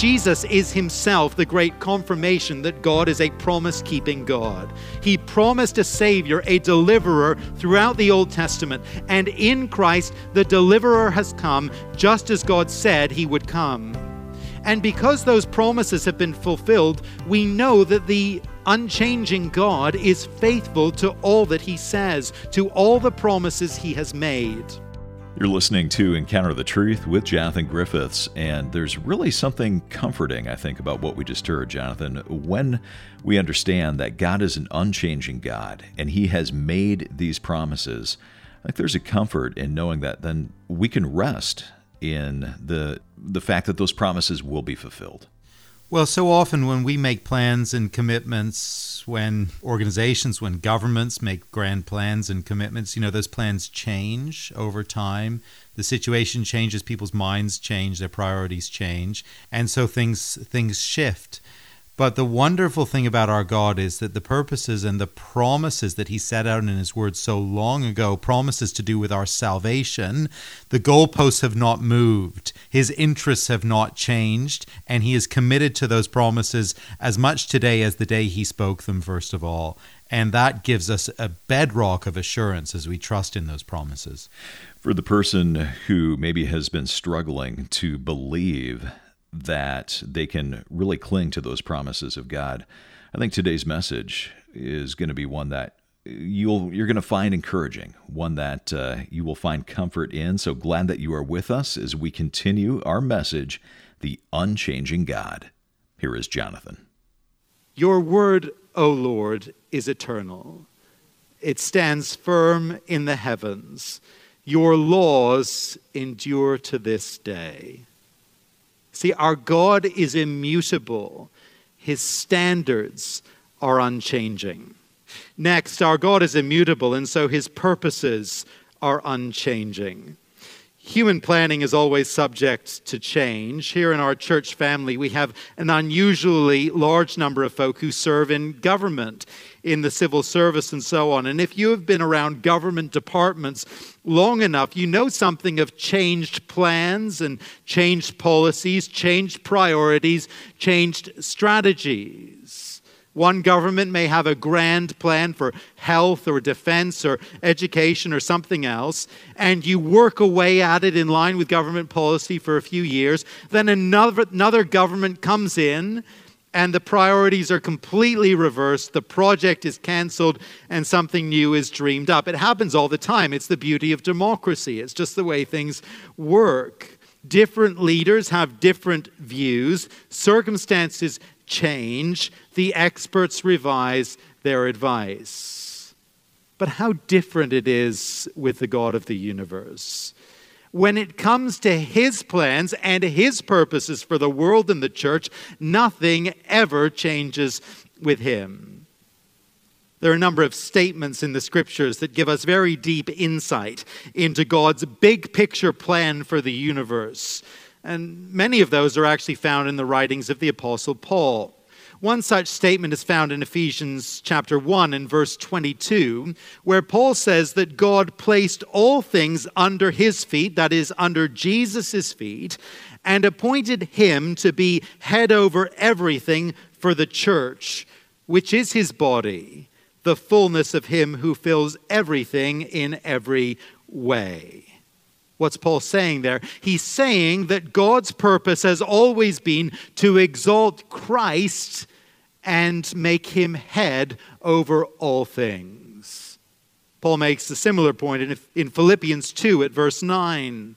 Jesus is himself the great confirmation that God is a promise keeping God. He promised a Savior, a deliverer throughout the Old Testament, and in Christ, the deliverer has come just as God said he would come. And because those promises have been fulfilled, we know that the unchanging God is faithful to all that he says, to all the promises he has made. You're listening to Encounter the Truth with Jonathan Griffiths, and there's really something comforting, I think, about what we just heard, Jonathan, when we understand that God is an unchanging God and He has made these promises. I think there's a comfort in knowing that then we can rest in the the fact that those promises will be fulfilled. Well, so often when we make plans and commitments, when organizations, when governments make grand plans and commitments, you know, those plans change over time. The situation changes, people's minds change, their priorities change, and so things things shift. But the wonderful thing about our God is that the purposes and the promises that He set out in His Word so long ago, promises to do with our salvation, the goalposts have not moved. His interests have not changed, and He is committed to those promises as much today as the day He spoke them, first of all. And that gives us a bedrock of assurance as we trust in those promises. For the person who maybe has been struggling to believe that they can really cling to those promises of God. I think today's message is going to be one that you'll you're going to find encouraging, one that uh, you will find comfort in. So glad that you are with us as we continue our message, the unchanging God. Here is Jonathan. Your word, O Lord, is eternal. It stands firm in the heavens. Your laws endure to this day. See, our God is immutable, His standards are unchanging. Next, our God is immutable, and so His purposes are unchanging. Human planning is always subject to change. Here in our church family, we have an unusually large number of folk who serve in government, in the civil service, and so on. And if you have been around government departments long enough, you know something of changed plans and changed policies, changed priorities, changed strategies. One government may have a grand plan for health or defense or education or something else, and you work away at it in line with government policy for a few years. Then another, another government comes in, and the priorities are completely reversed. The project is canceled, and something new is dreamed up. It happens all the time. It's the beauty of democracy, it's just the way things work. Different leaders have different views, circumstances change, the experts revise their advice. But how different it is with the God of the universe. When it comes to his plans and his purposes for the world and the church, nothing ever changes with him. There are a number of statements in the scriptures that give us very deep insight into God's big picture plan for the universe. And many of those are actually found in the writings of the Apostle Paul. One such statement is found in Ephesians chapter 1 and verse 22, where Paul says that God placed all things under his feet, that is, under Jesus' feet, and appointed him to be head over everything for the church, which is his body, the fullness of him who fills everything in every way. What's Paul saying there? He's saying that God's purpose has always been to exalt Christ and make him head over all things. Paul makes a similar point in, Philippians 2 at verse 9.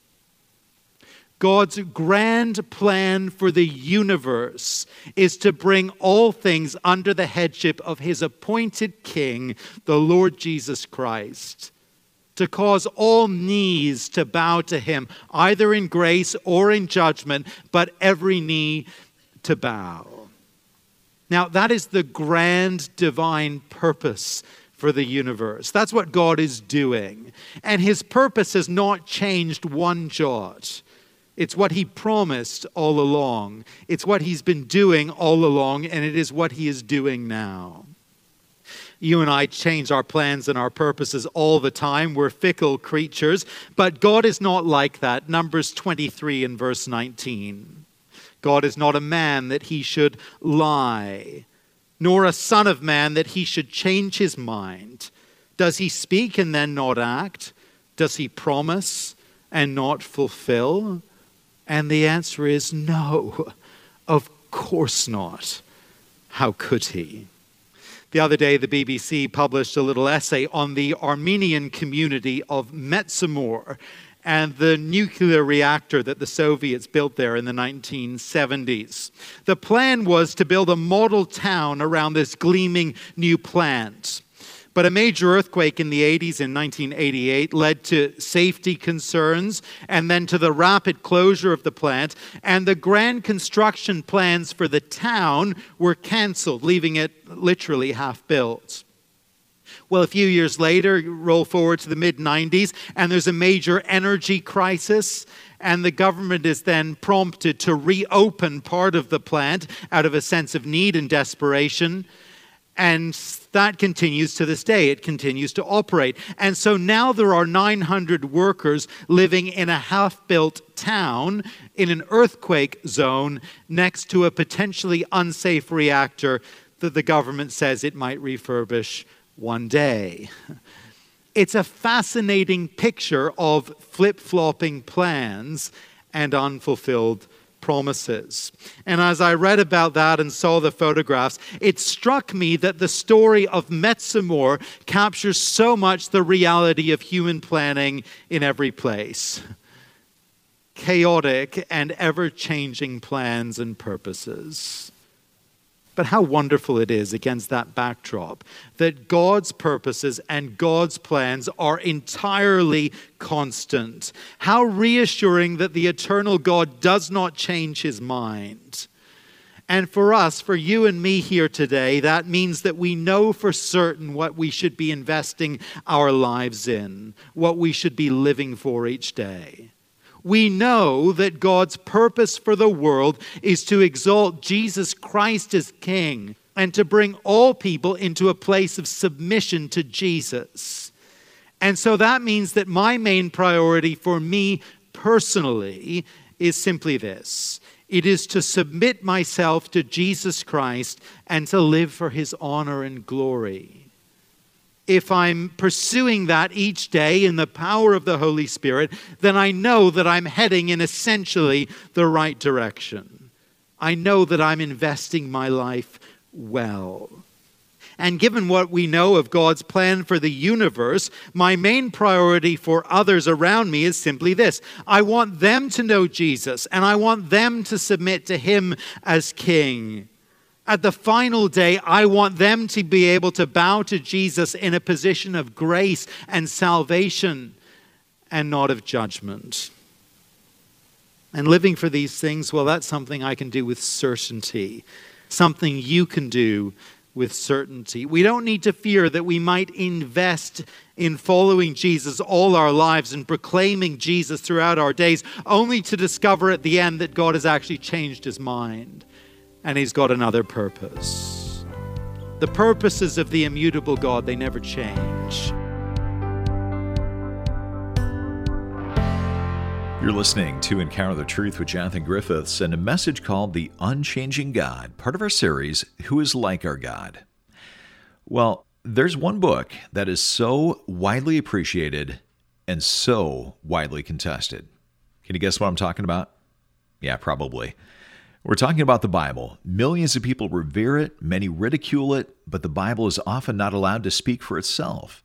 God's grand plan for the universe is to bring all things under the headship of his appointed King, the Lord Jesus Christ, to cause all knees to bow to him, either in grace or in judgment, but every knee to bow. Now, that is the grand divine purpose for the universe. That's what God is doing. And his purpose has not changed one jot. It's what he promised all along. It's what he's been doing all along, and it is what he is doing now. You and I change our plans and our purposes all the time. We're fickle creatures, but God is not like that. Numbers 23 and verse 19. God is not a man that he should lie nor a son of man that he should change his mind. Does he speak and then not act? Does he promise and not fulfill? And the answer is no, of course not. How could he? The other day, the BBC published a little essay on the Armenian community of Metsamor and the nuclear reactor that the Soviets built there in the 1970s. The plan was to build a model town around this gleaming new plant. But a major earthquake in the 80s in 1988 led to safety concerns and then to the rapid closure of the plant. And the grand construction plans for the town were canceled, leaving it literally half built. Well, a few years later, roll forward to the mid 90s, and there's a major energy crisis. And the government is then prompted to reopen part of the plant out of a sense of need and desperation. And that continues to this day. It continues to operate. And so now there are 900 workers living in a half built town in an earthquake zone next to a potentially unsafe reactor that the government says it might refurbish one day. It's a fascinating picture of flip flopping plans and unfulfilled promises. And as I read about that and saw the photographs, it struck me that the story of Metsamor captures so much the reality of human planning in every place chaotic and ever changing plans and purposes. But how wonderful it is against that backdrop that God's purposes and God's plans are entirely constant. How reassuring that the eternal God does not change his mind. And for us, for you and me here today, that means that we know for certain what we should be investing our lives in, what we should be living for each day we know that God's purpose for the world is to exalt Jesus Christ as King and to bring all people into a place of submission to Jesus. And so that means that my main priority for me personally is simply this it is to submit myself to Jesus Christ and to live for his honor and glory if I'm pursuing that each day in the power of the Holy Spirit, then I know that I'm heading in essentially the right direction. I know that I'm investing my life well. And given what we know of God's plan for the universe, my main priority for others around me is simply this I want them to know Jesus, and I want them to submit to Him as King at the final day, I want them to be able to bow to Jesus in a position of grace and salvation and not of judgment. And living for these things, well, that's something I can do with certainty, something you can do with certainty. We don't need to fear that we might invest in following Jesus all our lives and proclaiming Jesus throughout our days, only to discover at the end that God has actually changed his mind and he's got another purpose. The purposes of the immutable God, they never change. You're listening to Encounter the Truth with Jonathan Griffiths and a message called The Unchanging God, part of our series, Who is Like Our God? Well, there's one book that is so widely appreciated and so widely contested. Can you guess what I'm talking about? Yeah, probably. We're talking about the Bible. Millions of people revere it, many ridicule it, but the Bible is often not allowed to speak for itself.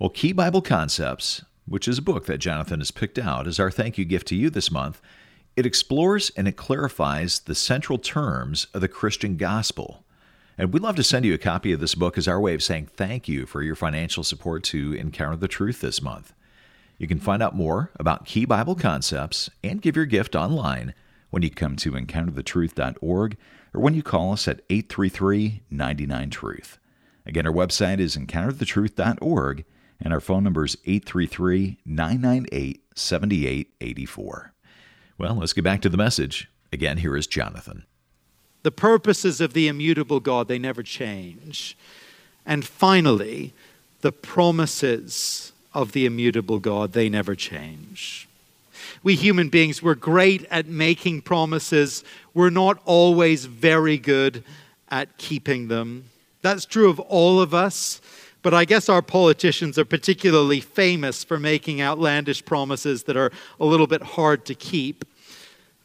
Well, Key Bible Concepts, which is a book that Jonathan has picked out as our thank you gift to you this month, it explores and it clarifies the central terms of the Christian gospel. And we'd love to send you a copy of this book as our way of saying thank you for your financial support to Encounter the Truth this month. You can find out more about Key Bible Concepts and give your gift online when you come to encounterthetruth.org or when you call us at 833 99 Truth. Again, our website is encounterthetruth.org, and our phone number is 833 998 7884. Well, let's get back to the message. Again, here is Jonathan. The purposes of the immutable God, they never change. And finally, the promises of the immutable God, they never change. We human beings, we're great at making promises. We're not always very good at keeping them. That's true of all of us. But I guess our politicians are particularly famous for making outlandish promises that are a little bit hard to keep.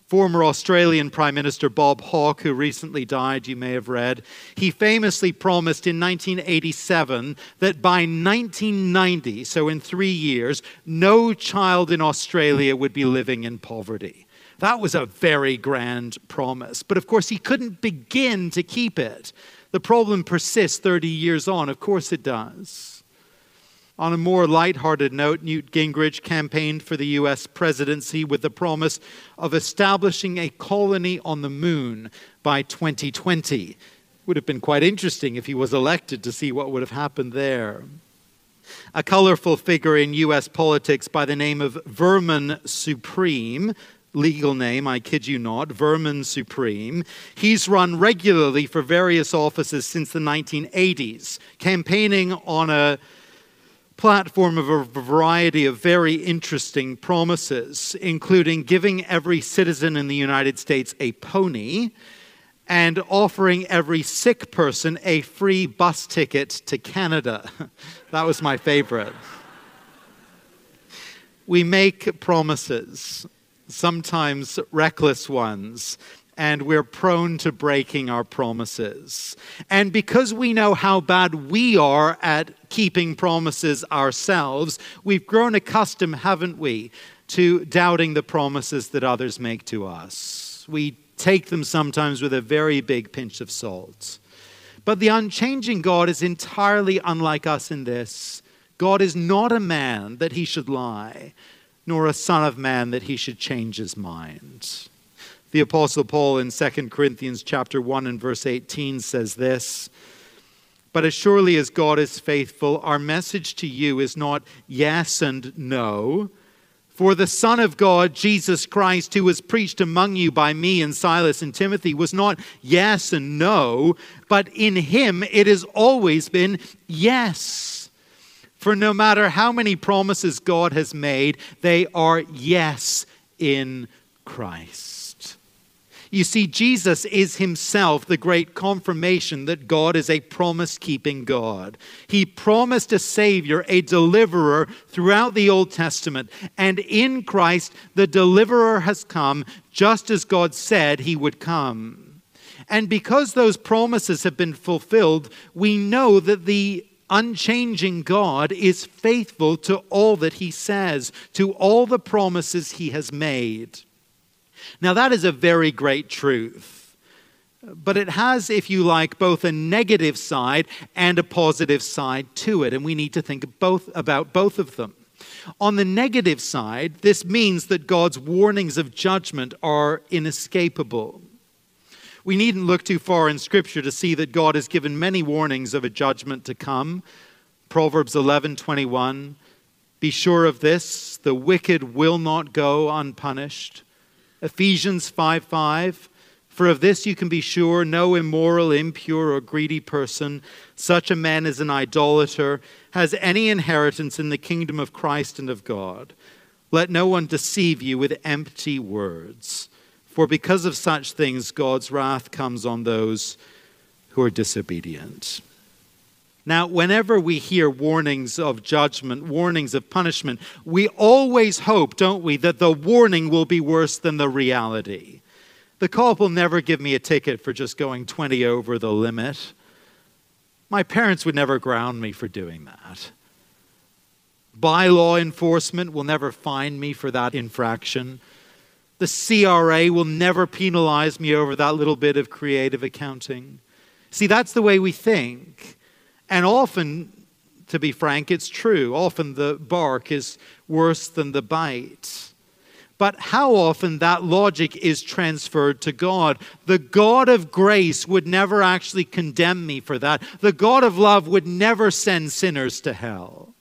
Former Australian Prime Minister Bob Hawke, who recently died, you may have read, he famously promised in 1987 that by 1990, so in three years, no child in Australia would be living in poverty. That was a very grand promise. But of course, he couldn't begin to keep it. The problem persists 30 years on. Of course, it does. On a more lighthearted note, Newt Gingrich campaigned for the U.S. presidency with the promise of establishing a colony on the moon by 2020. Would have been quite interesting if he was elected to see what would have happened there. A colorful figure in U.S. politics by the name of Vermin Supreme legal name, I kid you not, Vermin Supreme. He's run regularly for various offices since the 1980s, campaigning on a platform of a variety of very interesting promises, including giving every citizen in the United States a pony and offering every sick person a free bus ticket to Canada. that was my favorite. We make promises, sometimes reckless ones, and we're prone to breaking our promises. And because we know how bad we are at keeping promises ourselves, we've grown accustomed, haven't we, to doubting the promises that others make to us. We take them sometimes with a very big pinch of salt. But the unchanging God is entirely unlike us in this God is not a man that he should lie, nor a son of man that he should change his mind. The apostle Paul in 2 Corinthians chapter 1 and verse 18 says this, but as surely as God is faithful, our message to you is not yes and no. For the Son of God, Jesus Christ, who was preached among you by me and Silas and Timothy, was not yes and no, but in him it has always been yes. For no matter how many promises God has made, they are yes in Christ. You see, Jesus is himself the great confirmation that God is a promise keeping God. He promised a Savior, a deliverer throughout the Old Testament. And in Christ, the deliverer has come just as God said he would come. And because those promises have been fulfilled, we know that the unchanging God is faithful to all that he says, to all the promises he has made. Now, that is a very great truth. But it has, if you like, both a negative side and a positive side to it, and we need to think both, about both of them. On the negative side, this means that God's warnings of judgment are inescapable. We needn't look too far in Scripture to see that God has given many warnings of a judgment to come. Proverbs 11:21 Be sure of this, the wicked will not go unpunished. Ephesians 5 5. For of this you can be sure no immoral, impure, or greedy person, such a man as an idolater, has any inheritance in the kingdom of Christ and of God. Let no one deceive you with empty words. For because of such things, God's wrath comes on those who are disobedient. Now, whenever we hear warnings of judgment, warnings of punishment, we always hope, don't we, that the warning will be worse than the reality. The cop will never give me a ticket for just going 20 over the limit. My parents would never ground me for doing that. Bylaw enforcement will never fine me for that infraction. The CRA will never penalize me over that little bit of creative accounting. See, that's the way we think. And often, to be frank, it's true. Often the bark is worse than the bite. But how often that logic is transferred to God. The God of grace would never actually condemn me for that. The God of love would never send sinners to hell.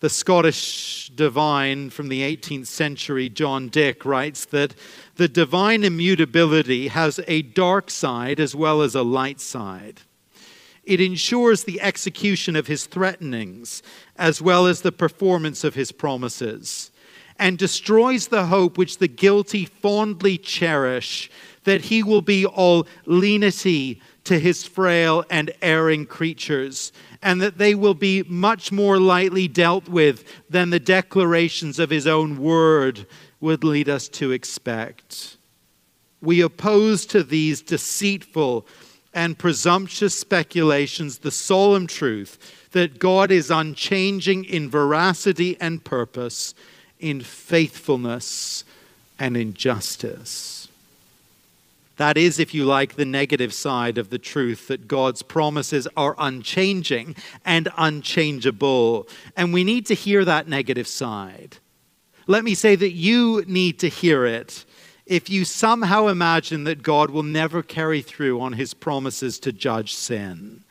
The Scottish divine from the 18th century, John Dick, writes that the divine immutability has a dark side as well as a light side. It ensures the execution of his threatenings as well as the performance of his promises, and destroys the hope which the guilty fondly cherish that he will be all lenity to his frail and erring creatures, and that they will be much more lightly dealt with than the declarations of his own word would lead us to expect. We oppose to these deceitful and presumptuous speculations the solemn truth that God is unchanging in veracity and purpose, in faithfulness and in justice. That is, if you like, the negative side of the truth that God's promises are unchanging and unchangeable. And we need to hear that negative side. Let me say that you need to hear it if you somehow imagine that God will never carry through on his promises to judge sin,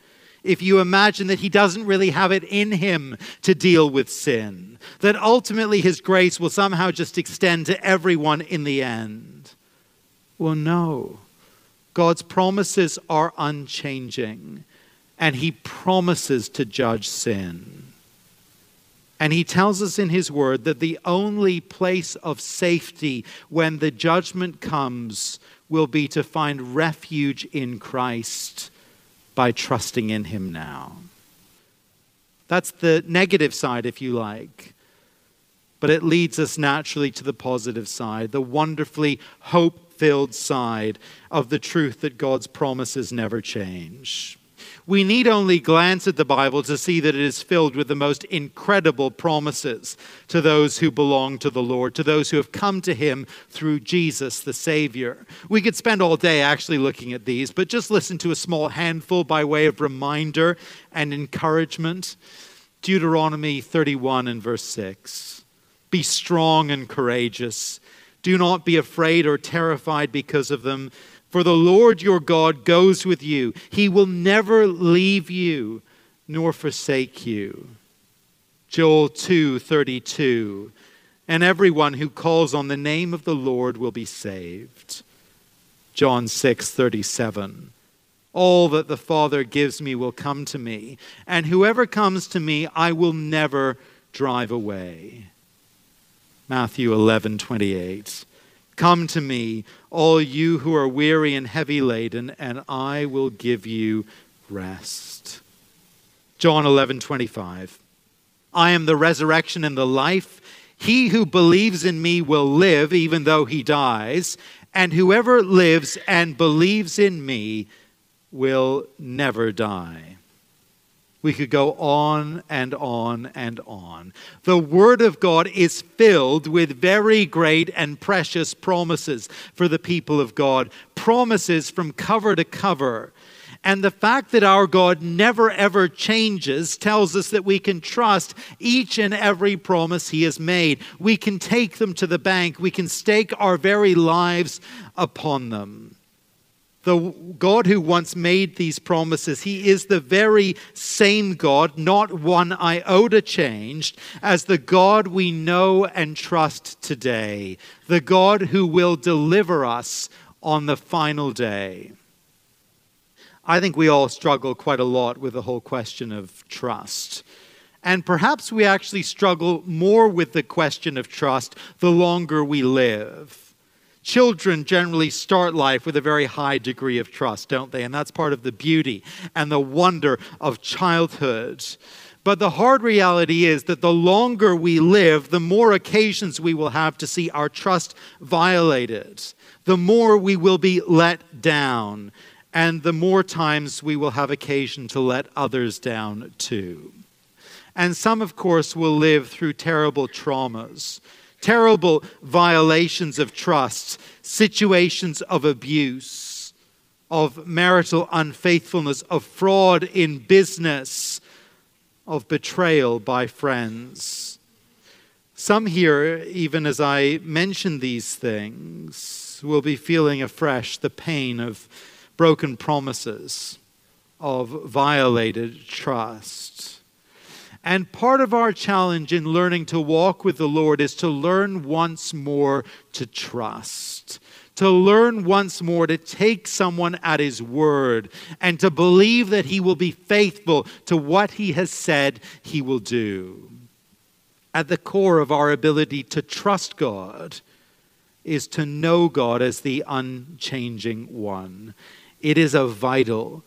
if you imagine that he doesn't really have it in him to deal with sin, that ultimately his grace will somehow just extend to everyone in the end. Well, no. God's promises are unchanging, and he promises to judge sin. And he tells us in his word that the only place of safety when the judgment comes will be to find refuge in Christ by trusting in him now. That's the negative side, if you like. But it leads us naturally to the positive side, the wonderfully hope filled side of the truth that God's promises never change. We need only glance at the Bible to see that it is filled with the most incredible promises to those who belong to the Lord, to those who have come to Him through Jesus, the Savior. We could spend all day actually looking at these, but just listen to a small handful by way of reminder and encouragement. Deuteronomy 31 and verse 6. Be strong and courageous. Do not be afraid or terrified because of them for the Lord your God goes with you. He will never leave you nor forsake you. Joel 2:32 And everyone who calls on the name of the Lord will be saved. John 6:37 All that the Father gives me will come to me, and whoever comes to me I will never drive away. Matthew 11:28 Come to me, all you who are weary and heavy laden, and I will give you rest. John 11 25. I am the resurrection and the life. He who believes in me will live even though he dies, and whoever lives and believes in me will never die. We could go on and on and on. The Word of God is filled with very great and precious promises for the people of God, promises from cover to cover. And the fact that our God never ever changes tells us that we can trust each and every promise He has made. We can take them to the bank, we can stake our very lives upon them the God who once made these promises, he is the very same God, not one iota changed, as the God we know and trust today, the God who will deliver us on the final day. I think we all struggle quite a lot with the whole question of trust. And perhaps we actually struggle more with the question of trust the longer we live. Children generally start life with a very high degree of trust, don't they? And that's part of the beauty and the wonder of childhood. But the hard reality is that the longer we live, the more occasions we will have to see our trust violated, the more we will be let down, and the more times we will have occasion to let others down too. And some, of course, will live through terrible traumas terrible violations of trust, situations of abuse, of marital unfaithfulness, of fraud in business, of betrayal by friends. Some here, even as I mention these things, will be feeling afresh the pain of broken promises, of violated trust. And part of our challenge in learning to walk with the Lord is to learn once more to trust to learn once more to take someone at his word and to believe that he will be faithful to what he has said he will do. At the core of our ability to trust God is to know God as the unchanging one. It is a vital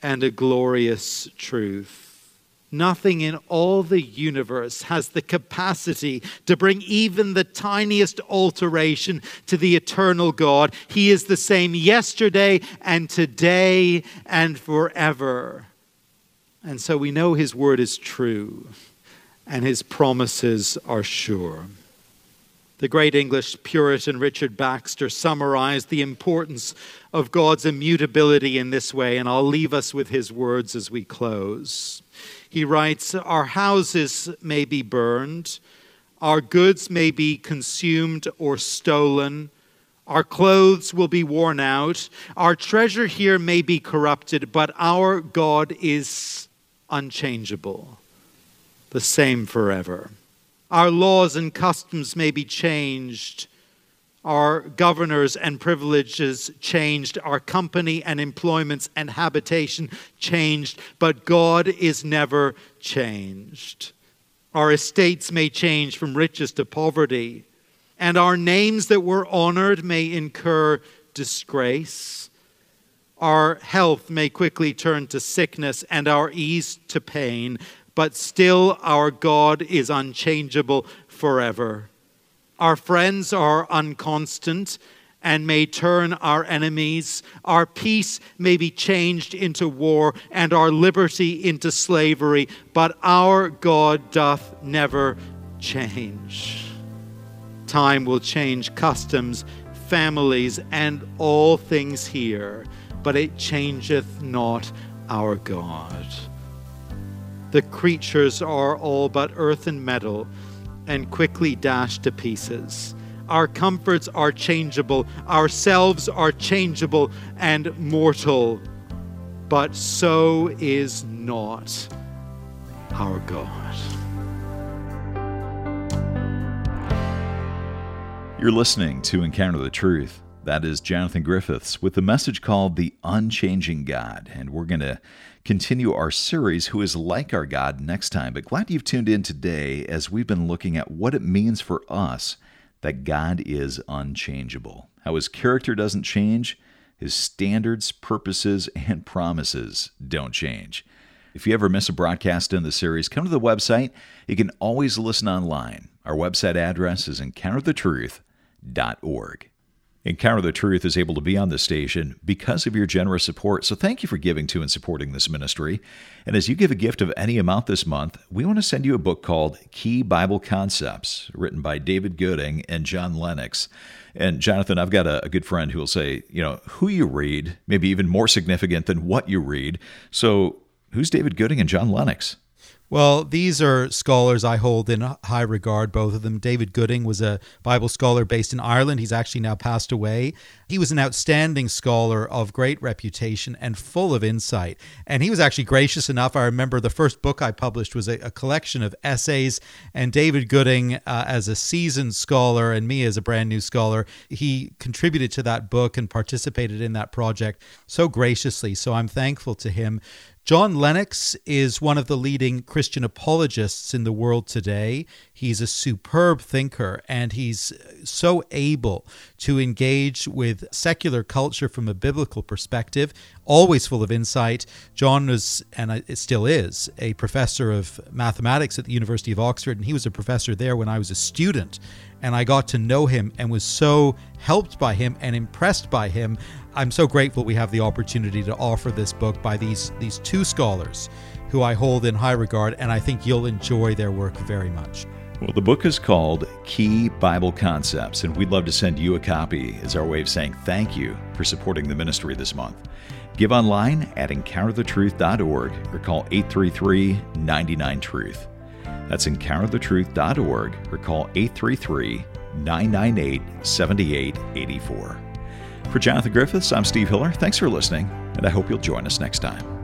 and a glorious truth. Nothing in all the universe has the capacity to bring even the tiniest alteration to the eternal God. He is the same yesterday and today and forever. And so we know His word is true and His promises are sure. The great English Puritan Richard Baxter summarized the importance of God's immutability in this way, and I'll leave us with his words as we close. He writes, Our houses may be burned, our goods may be consumed or stolen. Our clothes will be worn out. Our treasure here may be corrupted, but our God is unchangeable, the same forever. Our laws and customs may be changed our governors and privileges changed, our company and employments and habitation changed, but God is never changed. Our estates may change from riches to poverty, and our names that were honored may incur disgrace. Our health may quickly turn to sickness, and our ease to pain, but still our God is unchangeable forever. Our friends are unconstant and may turn our enemies. Our peace may be changed into war and our liberty into slavery, but our God doth never change. Time will change customs, families, and all things here, but it changeth not our God. The creatures are all but earth and metal and quickly dashed to pieces. Our comforts are changeable, ourselves are changeable and mortal, but so is not our God. You're listening to Encounter the Truth. That is Jonathan Griffiths with the message called The Unchanging God. And we're going to continue our series, Who is Like Our God, next time. But glad you've tuned in today as we've been looking at what it means for us that God is unchangeable, how his character doesn't change, his standards, purposes, and promises don't change. If you ever miss a broadcast in the series, come to the website. You can always listen online. Our website address is encounterthetruth.org. Encounter the Truth is able to be on the station because of your generous support. So thank you for giving to and supporting this ministry. And as you give a gift of any amount this month, we want to send you a book called Key Bible Concepts, written by David Gooding and John Lennox. And Jonathan, I've got a, a good friend who will say, you know, who you read may be even more significant than what you read. So who's David Gooding and John Lennox? Well, these are scholars I hold in high regard, both of them. David Gooding was a Bible scholar based in Ireland. He's actually now passed away. He was an outstanding scholar of great reputation and full of insight. And he was actually gracious enough. I remember the first book I published was a, a collection of essays. And David Gooding, uh, as a seasoned scholar, and me as a brand new scholar, he contributed to that book and participated in that project so graciously. So I'm thankful to him. John Lennox is one of the leading Christian apologists in the world today. He's a superb thinker and he's so able to engage with secular culture from a biblical perspective, always full of insight. John was, and it still is, a professor of mathematics at the University of Oxford, and he was a professor there when I was a student. And I got to know him and was so helped by him and impressed by him I'm so grateful we have the opportunity to offer this book by these these two scholars who I hold in high regard and I think you'll enjoy their work very much. Well, the book is called Key Bible Concepts, and we'd love to send you a copy as our way of saying thank you for supporting the ministry this month. Give online at encounterthetruth.org or call 833 99 Truth. That's encounterthetruth.org or call 833 998 7884. For Jonathan Griffiths, I'm Steve Hiller. Thanks for listening, and I hope you'll join us next time.